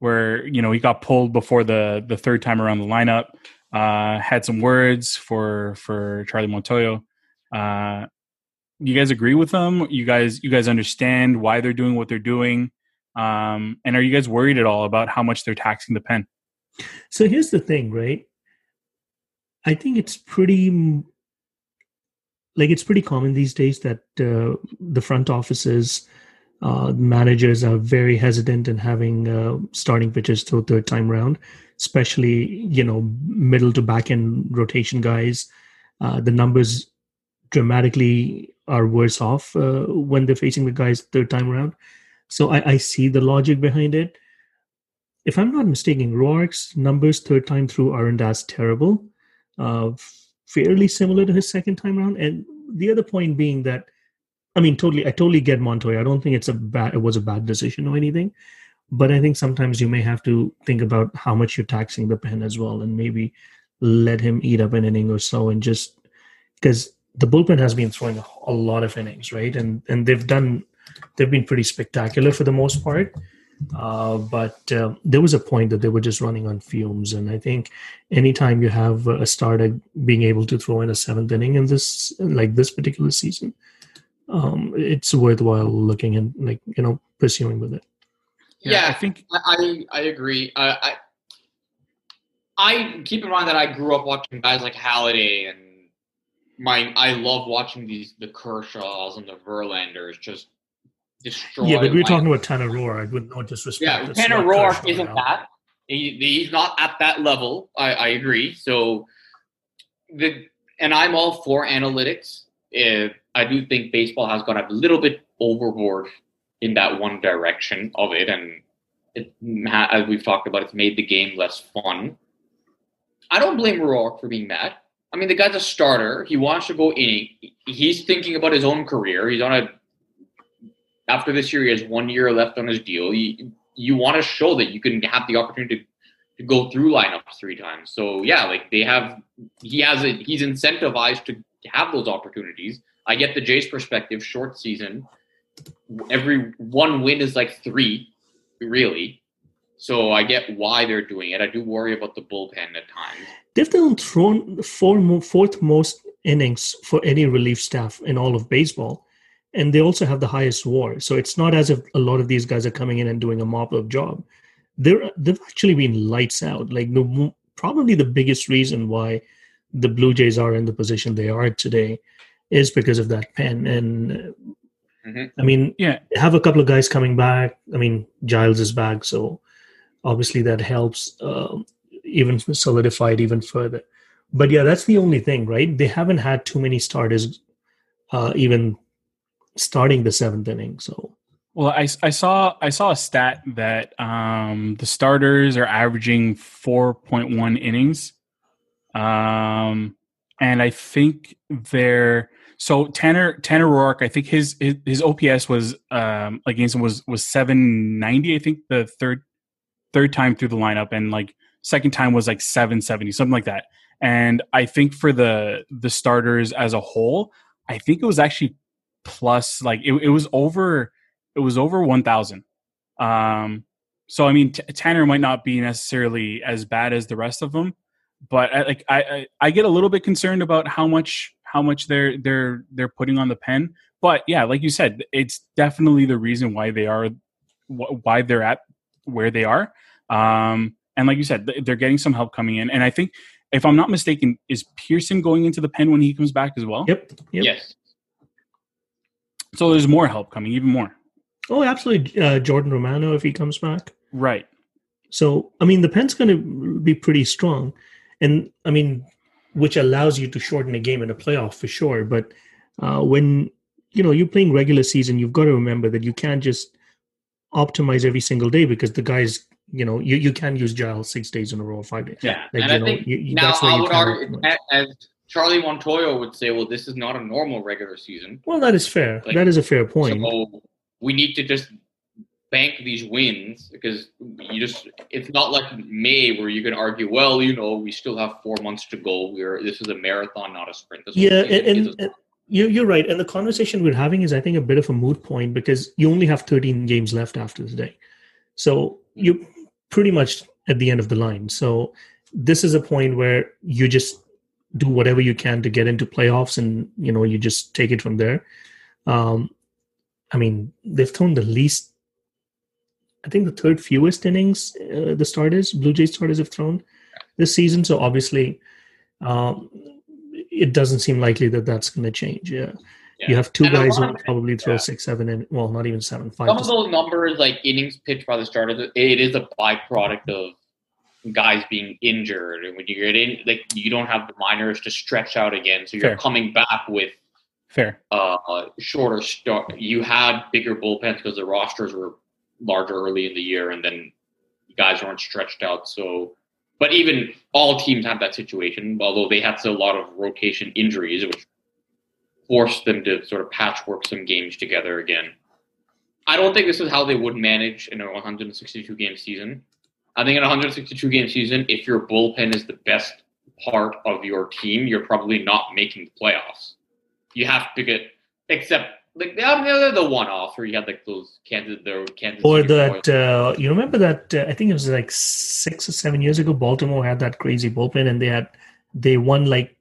where you know he got pulled before the the third time around the lineup. Uh, had some words for for Charlie Montoyo. Uh, you guys agree with them? You guys you guys understand why they're doing what they're doing? Um, and are you guys worried at all about how much they're taxing the pen? So here's the thing, right? I think it's pretty like it's pretty common these days that uh, the front offices Uh, managers are very hesitant in having uh, starting pitchers through third time round, especially you know middle to back end rotation guys. Uh, the numbers dramatically are worse off uh, when they're facing the guys third time around. So I, I see the logic behind it. If I'm not mistaken, Roark's numbers third time through aren't as terrible, uh, fairly similar to his second time around. And the other point being that, I mean, totally, I totally get Montoyo. I don't think it's a bad, it was a bad decision or anything, but I think sometimes you may have to think about how much you're taxing the pen as well, and maybe let him eat up an inning or so, and just because the bullpen has been throwing a, lot of innings, right? And and they've done they've been pretty spectacular for the most part. Uh, but uh, there was a point that they were just running on fumes, and I think anytime you have a starter being able to throw in a seventh inning in this like this particular season, um, it's worthwhile looking and like you know pursuing with it. Yeah, yeah I think I I agree. Uh, I I keep in mind that I grew up watching guys like Halladay and my I love watching these the Kershaws and the Verlanders just destroy. Yeah, but we are talking about Tanner Roark with no disrespect. Yeah, Tanner Roark isn't that. He, he's not at that level. I, I agree. So the and I'm all for analytics. If I do think baseball has gone a little bit overboard in that one direction of it, and it, as we've talked about, it's made the game less fun. I don't blame Roark for being mad. I mean, the guy's a starter. He wants to go inning. He's thinking about his own career. He's on a after this year, he has one year left on his deal. You, you want to show that you can have the opportunity to, to go through lineups three times. So yeah, like they have, he has a, he's incentivized to have those opportunities. I get the Jays perspective, short season. Every one win is like three, really. So I get why they're doing it. I do worry about the bullpen at times. They've done thrown four, fourth most innings for any relief staff in all of baseball, and they also have the highest WAR. So it's not as if a lot of these guys are coming in and doing a mop up job. They're they've actually been lights out. Like the probably the biggest reason why the Blue Jays are in the position they are today is because of that pen. And mm-hmm. I mean, yeah, have a couple of guys coming back. I mean, Giles is back, so obviously that helps uh, even solidify it even further. But yeah, that's the only thing, right? They haven't had too many starters, uh, even starting the seventh inning. So, well, I, I saw I saw a stat that um, the starters are averaging four point one innings, um, and I think they're so Tanner Tanner Roark. I think his his, his OPS was um, against him was was seven ninety. I think the third third time through the lineup, and like second time was like 770, something like that. And I think for the the starters as a whole, I think it was actually plus like it, it was over it was over 1000 um so i mean T- tanner might not be necessarily as bad as the rest of them but I, like I, I i get a little bit concerned about how much how much they're they're they're putting on the pen. But yeah like you said it's definitely the reason why they are why they're at where they are. Um, and like you said, they're getting some help coming in. And I think, if I'm not mistaken, is Pearson going into the pen when he comes back as well? Yep. yep. Yes. So there's more help coming, even more. Oh, absolutely. Uh, Jordan Romano, if he comes back. Right. So, I mean, the pen's going to be pretty strong. And, I mean, which allows you to shorten a game in a playoff for sure. But uh, when, you know, you're playing regular season, you've got to remember that you can't just optimize every single day because the guys you know, you, you can use Giles six days in a row or five days. Yeah, like, and I know, think you, now I would argue, as Charlie Montoyo would say, well, this is not a normal regular season. Well, that is fair. Like, that is a fair point. So we need to just bank these wins because you just it's not like May where you can argue, well, you know, we still have four months to go. We're this is a marathon, not a sprint. This yeah, and, and, and you, you're right. And the conversation we're having is, I think, a bit of a moot point because you only have 13 games left after today. So you pretty much at the end of the line. So this is a point where you just do whatever you can to get into playoffs, and you know you just take it from there. Um, I mean, they've thrown the least. I think the third fewest innings uh, the starters, Blue Jays starters, have thrown this season. So obviously, um, it doesn't seem likely that that's going to change. Yeah. Yeah. You have two And guys who lot will of- probably throw yeah. six, seven, and well, not even seven, five. Some of those numbers, like innings pitched by the starters, it is a byproduct of guys being injured. And when you get in, like you don't have the minors to stretch out again, so you're Fair. coming back with Fair. uh, shorter start. You had bigger bullpens because the rosters were larger early in the year, and then guys weren't stretched out. So, but even all teams have that situation. Although they had a lot of rotation injuries, which forced them to sort of patchwork some games together again. I don't think this is how they would manage in a 162 game season. I think in a 162 game season, if your bullpen is the best part of your team, you're probably not making the playoffs. You have to get, except like they're, the one off where you had like those Kansas, the Kansas or that uh, you remember that uh, I think it was like six or seven years ago. Baltimore had that crazy bullpen, and they had they won like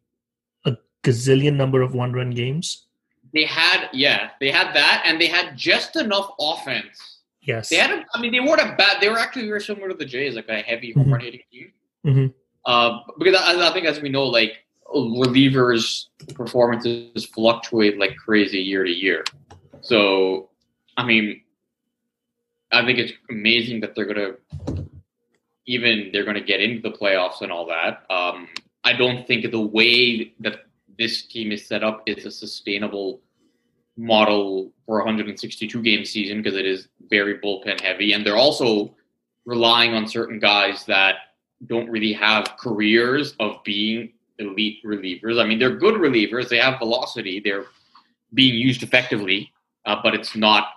gazillion number of one run games. They had, yeah, they had that, and they had just enough offense. Yes, They had, a, I mean, they weren't a bad. They were actually very similar to the Jays, like a heavy home run hitting team. Mhm. Uh, because I, I think, as we know, like relievers' performances fluctuate like crazy year to year. So, I mean, I think it's amazing that they're gonna even they're gonna get into the playoffs and all that. Um, I don't think the way that this team is set up is a sustainable model for a 162 game season because it is very bullpen heavy, and they're also relying on certain guys that don't really have careers of being elite relievers. I mean, they're good relievers; they have velocity, they're being used effectively, uh, but it's not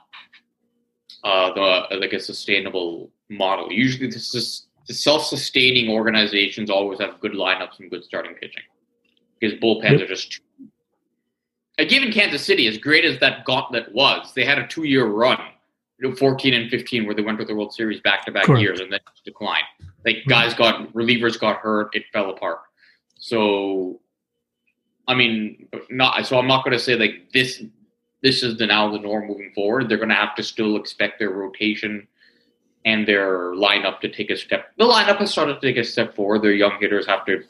uh, the like a sustainable model. Usually, this is the self-sustaining organizations always have good lineups and good starting pitching because bullpens Yep. are just. Too, like even Kansas City, as great as that gauntlet was, they had a two-year run, you know, 14 and 15, where they went to the World Series back-to-back Correct. years and then declined. Like mm-hmm. guys got relievers got hurt, it fell apart. So, I mean, not so. I'm not going to say like this. This is the now the norm moving forward. They're going to have to still expect their rotation and their lineup to take a step. The lineup has started to take a step forward. Their young hitters have to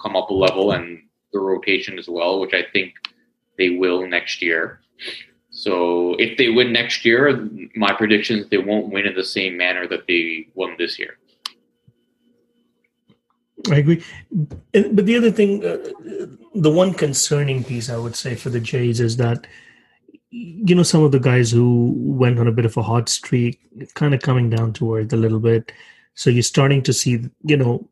come up a level, and the rotation as well, which I think they will next year. So if they win next year, my prediction is they won't win in the same manner that they won this year. I agree. But the other thing, uh, the one concerning piece I would say for the Jays is that, you know, some of the guys who went on a bit of a hot streak, kind of coming down to earth a little bit. So you're starting to see, you know,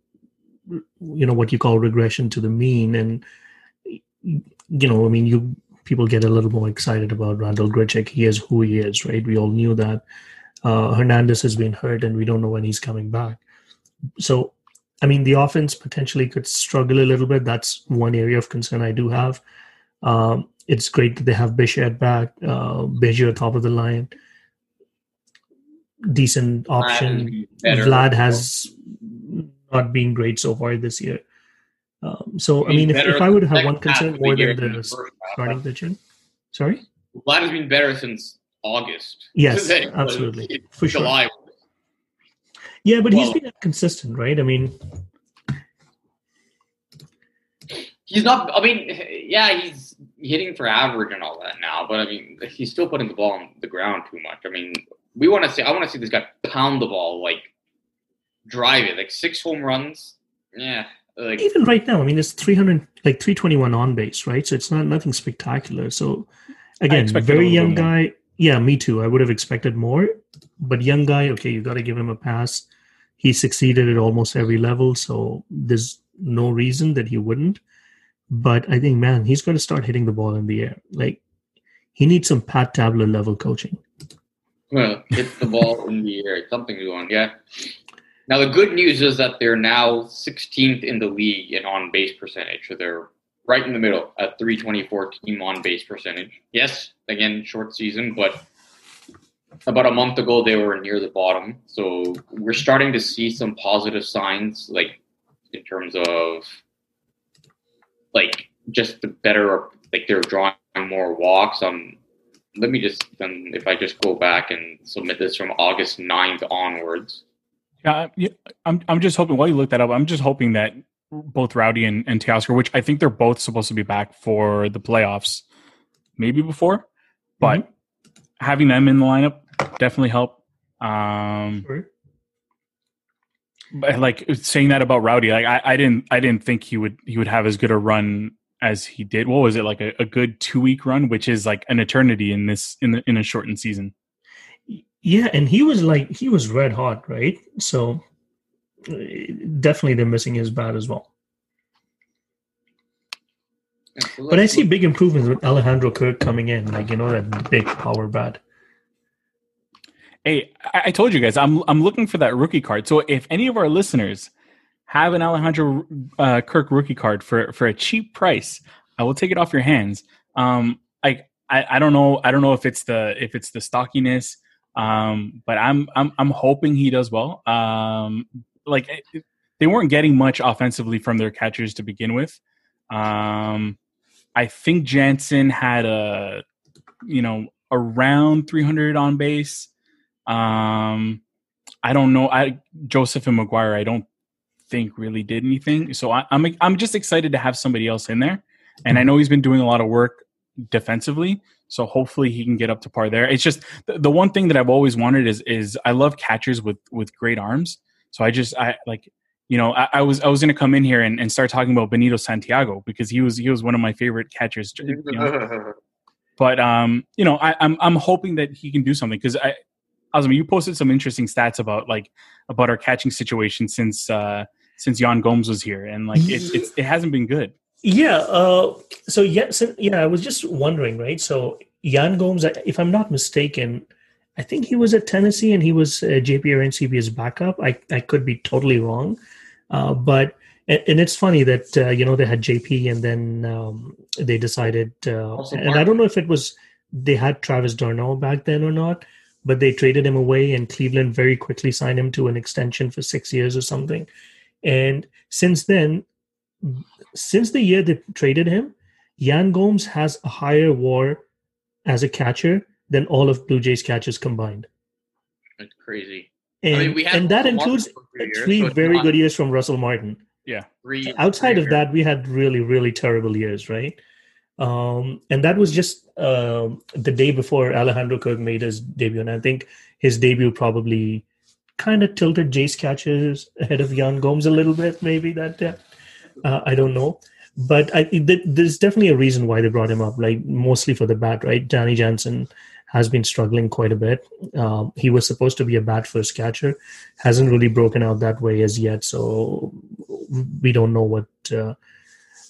you know what you call regression to the mean, and you know, I mean, you people get a little more excited about Randall Grichuk. He is who he is, right? We all knew that. Uh, Hernandez has been hurt, and we don't know when he's coming back. So I mean, the offense potentially could struggle a little bit. That's one area of concern I do have. Um, it's great that they have Bichette back, uh, Biggio top of the line, decent option. Vlad has not been great so far this year. Um, so I mean, if, if I would have one concern more than the the starting pitching, sorry. Vlad has been better since August. Yes, Like, absolutely. For sure. July. Yeah, but Well- he's been consistent, right? I mean, He's not. I mean, yeah, he's hitting for average and all that now, but I mean, he's still putting the ball on the ground too much. I mean, we want to see. I want to see this guy pound the ball, like drive it, like six home runs. Yeah, like even right now, I mean, it's 300, like 321 on base, right? So it's not nothing spectacular. So again, expected a very young bit more. guy. Yeah, me too. I would have expected more, but young guy, okay, you got to give him a pass. He succeeded at almost every level, so there's no reason that he wouldn't. But I think, man, he's got to start hitting the ball in the air. Like he needs some Pat Tabler level coaching. well, hit the ball in the air. Something's going. Yeah. Now the good news is that they're now 16th in the league in on base percentage, so they're right in the middle at 324 team on base percentage. Yes, again short season, but about a month ago they were near the bottom. So we're starting to see some positive signs, like in terms of like just the better, like they're drawing more walks. Um, let me just then if I just go back and submit this from August 9th onwards. Yeah, I'm. I'm just hoping. While you look that up, I'm just hoping that both Rowdy and, and Teoscar, which I think they're both supposed to be back for the playoffs, maybe before, but having them in the lineup definitely help. Um, Sure. but like saying that about Rowdy, like I, I didn't I didn't think he would he would have as good a run as he did. What was it like a, a good two week run, which is like an eternity in this in the, in a shortened season. Yeah, and he was like he was red hot, right? So uh, definitely they're missing his bat as well. But I see big improvements with Alejandro Kirk coming in, like you know that big power bat. Hey, I, I told you guys I'm I'm looking for that rookie card. So if any of our listeners have an Alejandro uh, Kirk rookie card for for a cheap price, I will take it off your hands. Um, I, I I don't know I don't know if it's the if it's the stockiness, um, but I'm I'm I'm hoping he does well. Um, like it- they weren't getting much offensively from their catchers to begin with. Um, I think Jansen had a you know around 300 on base. Um, I don't know. I Joseph and McGuire. I don't think really did anything. So I, I'm I'm just excited to have somebody else in there, and I know he's been doing a lot of work defensively. So hopefully he can get up to par there. It's just the, the one thing that I've always wanted is is I love catchers with with great arms. So I just I like you know I, I was I was going to come in here and, and start talking about Benito Santiago because he was he was one of my favorite catchers. You know? but um, you know, I, I'm I'm hoping that he can do something because I, Azam, you posted some interesting stats about like about our catching situation since uh since Yan Gomes was here, and like it, it's it hasn't been good. Yeah. Uh, so yeah, so, yeah. I was just wondering, right? So Yan Gomes, if I'm not mistaken, I think he was at Tennessee and he was uh, JP Arencibia's backup. I I could be totally wrong, uh, but and, and it's funny that uh, you know they had JP and then um, they decided, uh, and I don't know if it was they had Travis d'Arnaud back then or not, but they traded him away and Cleveland very quickly signed him to an extension for six years or something. And since then, since the year they traded him, Yan Gomes has a higher WAR as a catcher than all of Blue Jays catchers combined. It's crazy. And, I mean, we had and that includes three years, three so very not good years from Russell Martin. three- Outside three of that, we had really, really terrible years, right? Um, and that was just um the day before Alejandro Kirk made his debut. And I think his debut probably kind of tilted Jays catchers ahead of Yan Gomes a little bit, maybe that day. Uh, I don't know. But I, th- there's definitely a reason why they brought him up, like mostly for the bat, right? Danny Jansen has been struggling quite a bit. Um, he was supposed to be a bat first catcher, hasn't really broken out that way as yet. So we don't know what uh,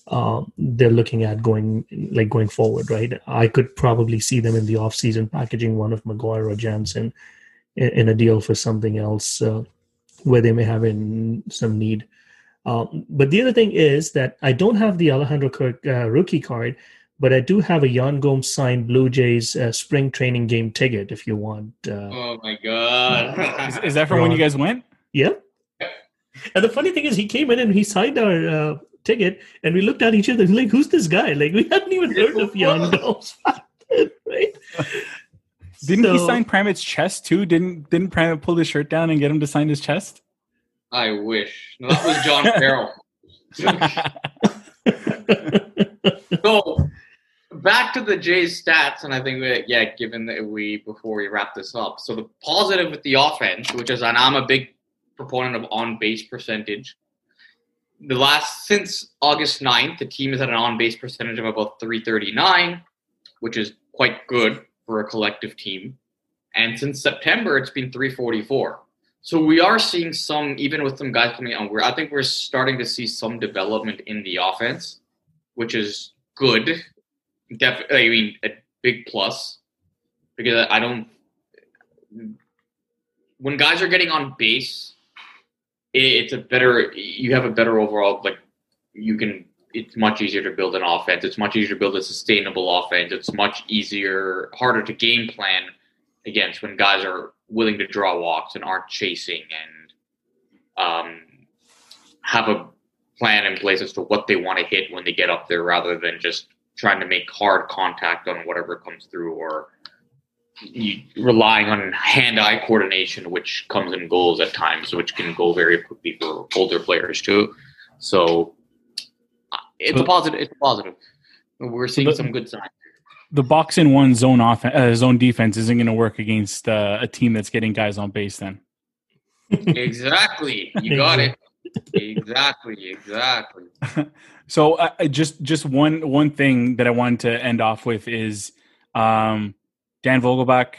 uh, they're looking at going like going forward, right? I could probably see them in the off season packaging one of McGuire or Jansen in, in a deal for something else uh, where they may have in some need. Um, but the other thing is that I don't have the Alejandro Kirk uh, rookie card, but I do have a Yan Gomes signed Blue Jays uh, spring training game ticket if you want. Uh, Oh my god! Is, is that from when you guys went? yeah. And the funny thing is, he came in and he signed our uh, ticket, and we looked at each other like, "Who's this guy?" Like we hadn't even heard of Yan Gomes, right? Didn't he sign Pramit's chest too? Didn't didn't Pramit pull his shirt down and get him to sign his chest? I wish. No, that was John Farrell. so back to the Jays stats, and I think that yeah, given that we before we wrap this up, so the positive with the offense, which is, and I'm a big proponent of on base percentage. The last since August 9th, the team has had an on base percentage of about 339, which is quite good for a collective team. And since September, it's been 344. So we are seeing some, even with some guys coming on. We're, I think we're starting to see some development in the offense, which is good. Definitely, I mean, a big plus because I don't. When guys are getting on base, it, it's a better. You have a better overall. Like you can. It's much easier to build an offense. It's much easier to build a sustainable offense. It's much easier, harder to game plan against when guys are willing to draw walks and aren't chasing and um, have a plan in place as to what they want to hit when they get up there rather than just trying to make hard contact on whatever comes through or you, relying on hand-eye coordination which comes in goals at times which can go very quickly for older players too. So uh, it's a positive it's a positive. We're seeing some good signs the box in one zone offense, uh, zone defense isn't going to work against uh, a team that's getting guys on base. Then exactly. You got it. Exactly. Exactly. so uh, uh, just just one one thing that I wanted to end off with is um, Dan Vogelbach,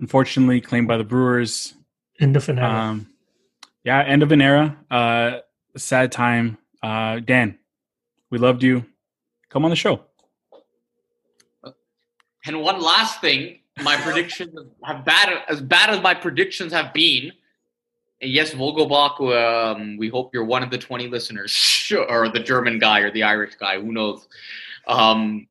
unfortunately claimed by the Brewers. End of an era. Um, yeah, end of an era. Uh, sad time. Uh, Dan, we loved you. Come on the show. And one last thing, my predictions have bad as bad as my predictions have been. and Yes, Vogelbach. Um, we hope you're one of the 20 listeners, sure, or the German guy, or the Irish guy. Who knows? Um,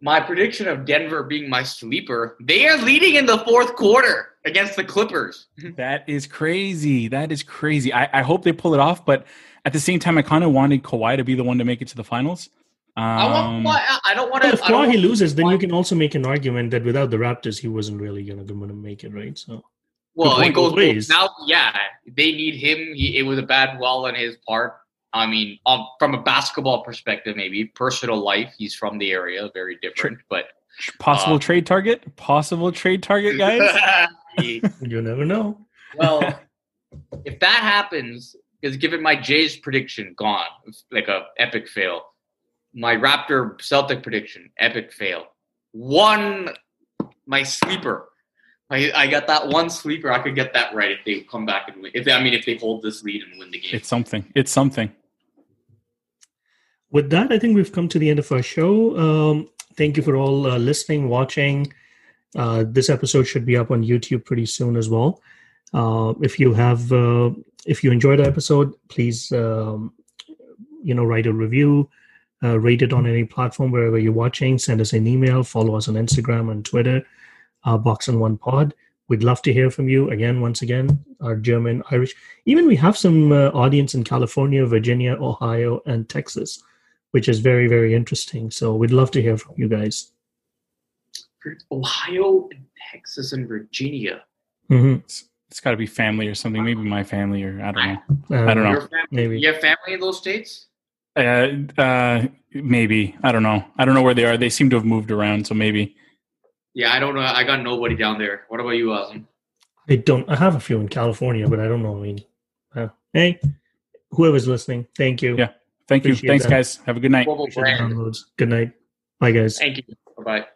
my prediction of Denver being my sleeper. They are leading in the fourth quarter against the Clippers. That is crazy. That is crazy. I, I hope they pull it off, but at the same time, I kind of wanted Kawhi to be the one to make it to the finals. Um, I want. Kawhi- I don't want to. Well, if Kawhi loses, then you can also make an argument that without the Raptors, he wasn't really going to make it, right? So, Well, point it goes both ways. now. Yeah, they need him. He, it was a bad wall on his part. I mean, um, from a basketball perspective, maybe personal life, he's from the area, very different. But possible Uh, trade target. Possible trade target, guys. You never know. well, if that happens, because given my Jays prediction gone, like a epic fail. My Raptor Celtic prediction, epic fail. One, my sleeper. I, I got that one sleeper. I could get that right if they come back and win. If they, I mean, if they hold this lead and win the game. it's something. It's something. With that, I think we've come to the end of our show. Um, thank you for all uh, listening, watching. Uh, this episode should be up on YouTube pretty soon as well. Uh, if you have, uh, if you enjoyed the episode, please, um, you know, write a review, uh, rate it on any platform wherever you're watching. Send us an email. Follow us on Instagram and Twitter. Uh, Box and One Pod. We'd love to hear from you again. Once again, our German, Irish, even we have some uh, audience in California, Virginia, Ohio, and Texas which is very very interesting so we'd love to hear from you guys Ohio, and Texas, and Virginia. hmm It's, it's got to be family or something. Maybe my family or I don't know. Uh, I don't know. Your family, maybe. You have family in those states? Uh, uh, maybe I don't know. I don't know where they are. They seem to have moved around, so maybe. Yeah, I don't know. I got nobody down there. What about you, Azim? i don't i have a few in california but i don't know i mean uh, hey whoever's listening thank you Yeah. Thank you. Thanks, that. guys. Have a good night. Global Appreciate the brand. downloads. good night bye guys Thank you. Bye bye.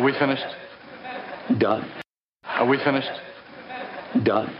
Are we finished? Done. Are we finished? Done.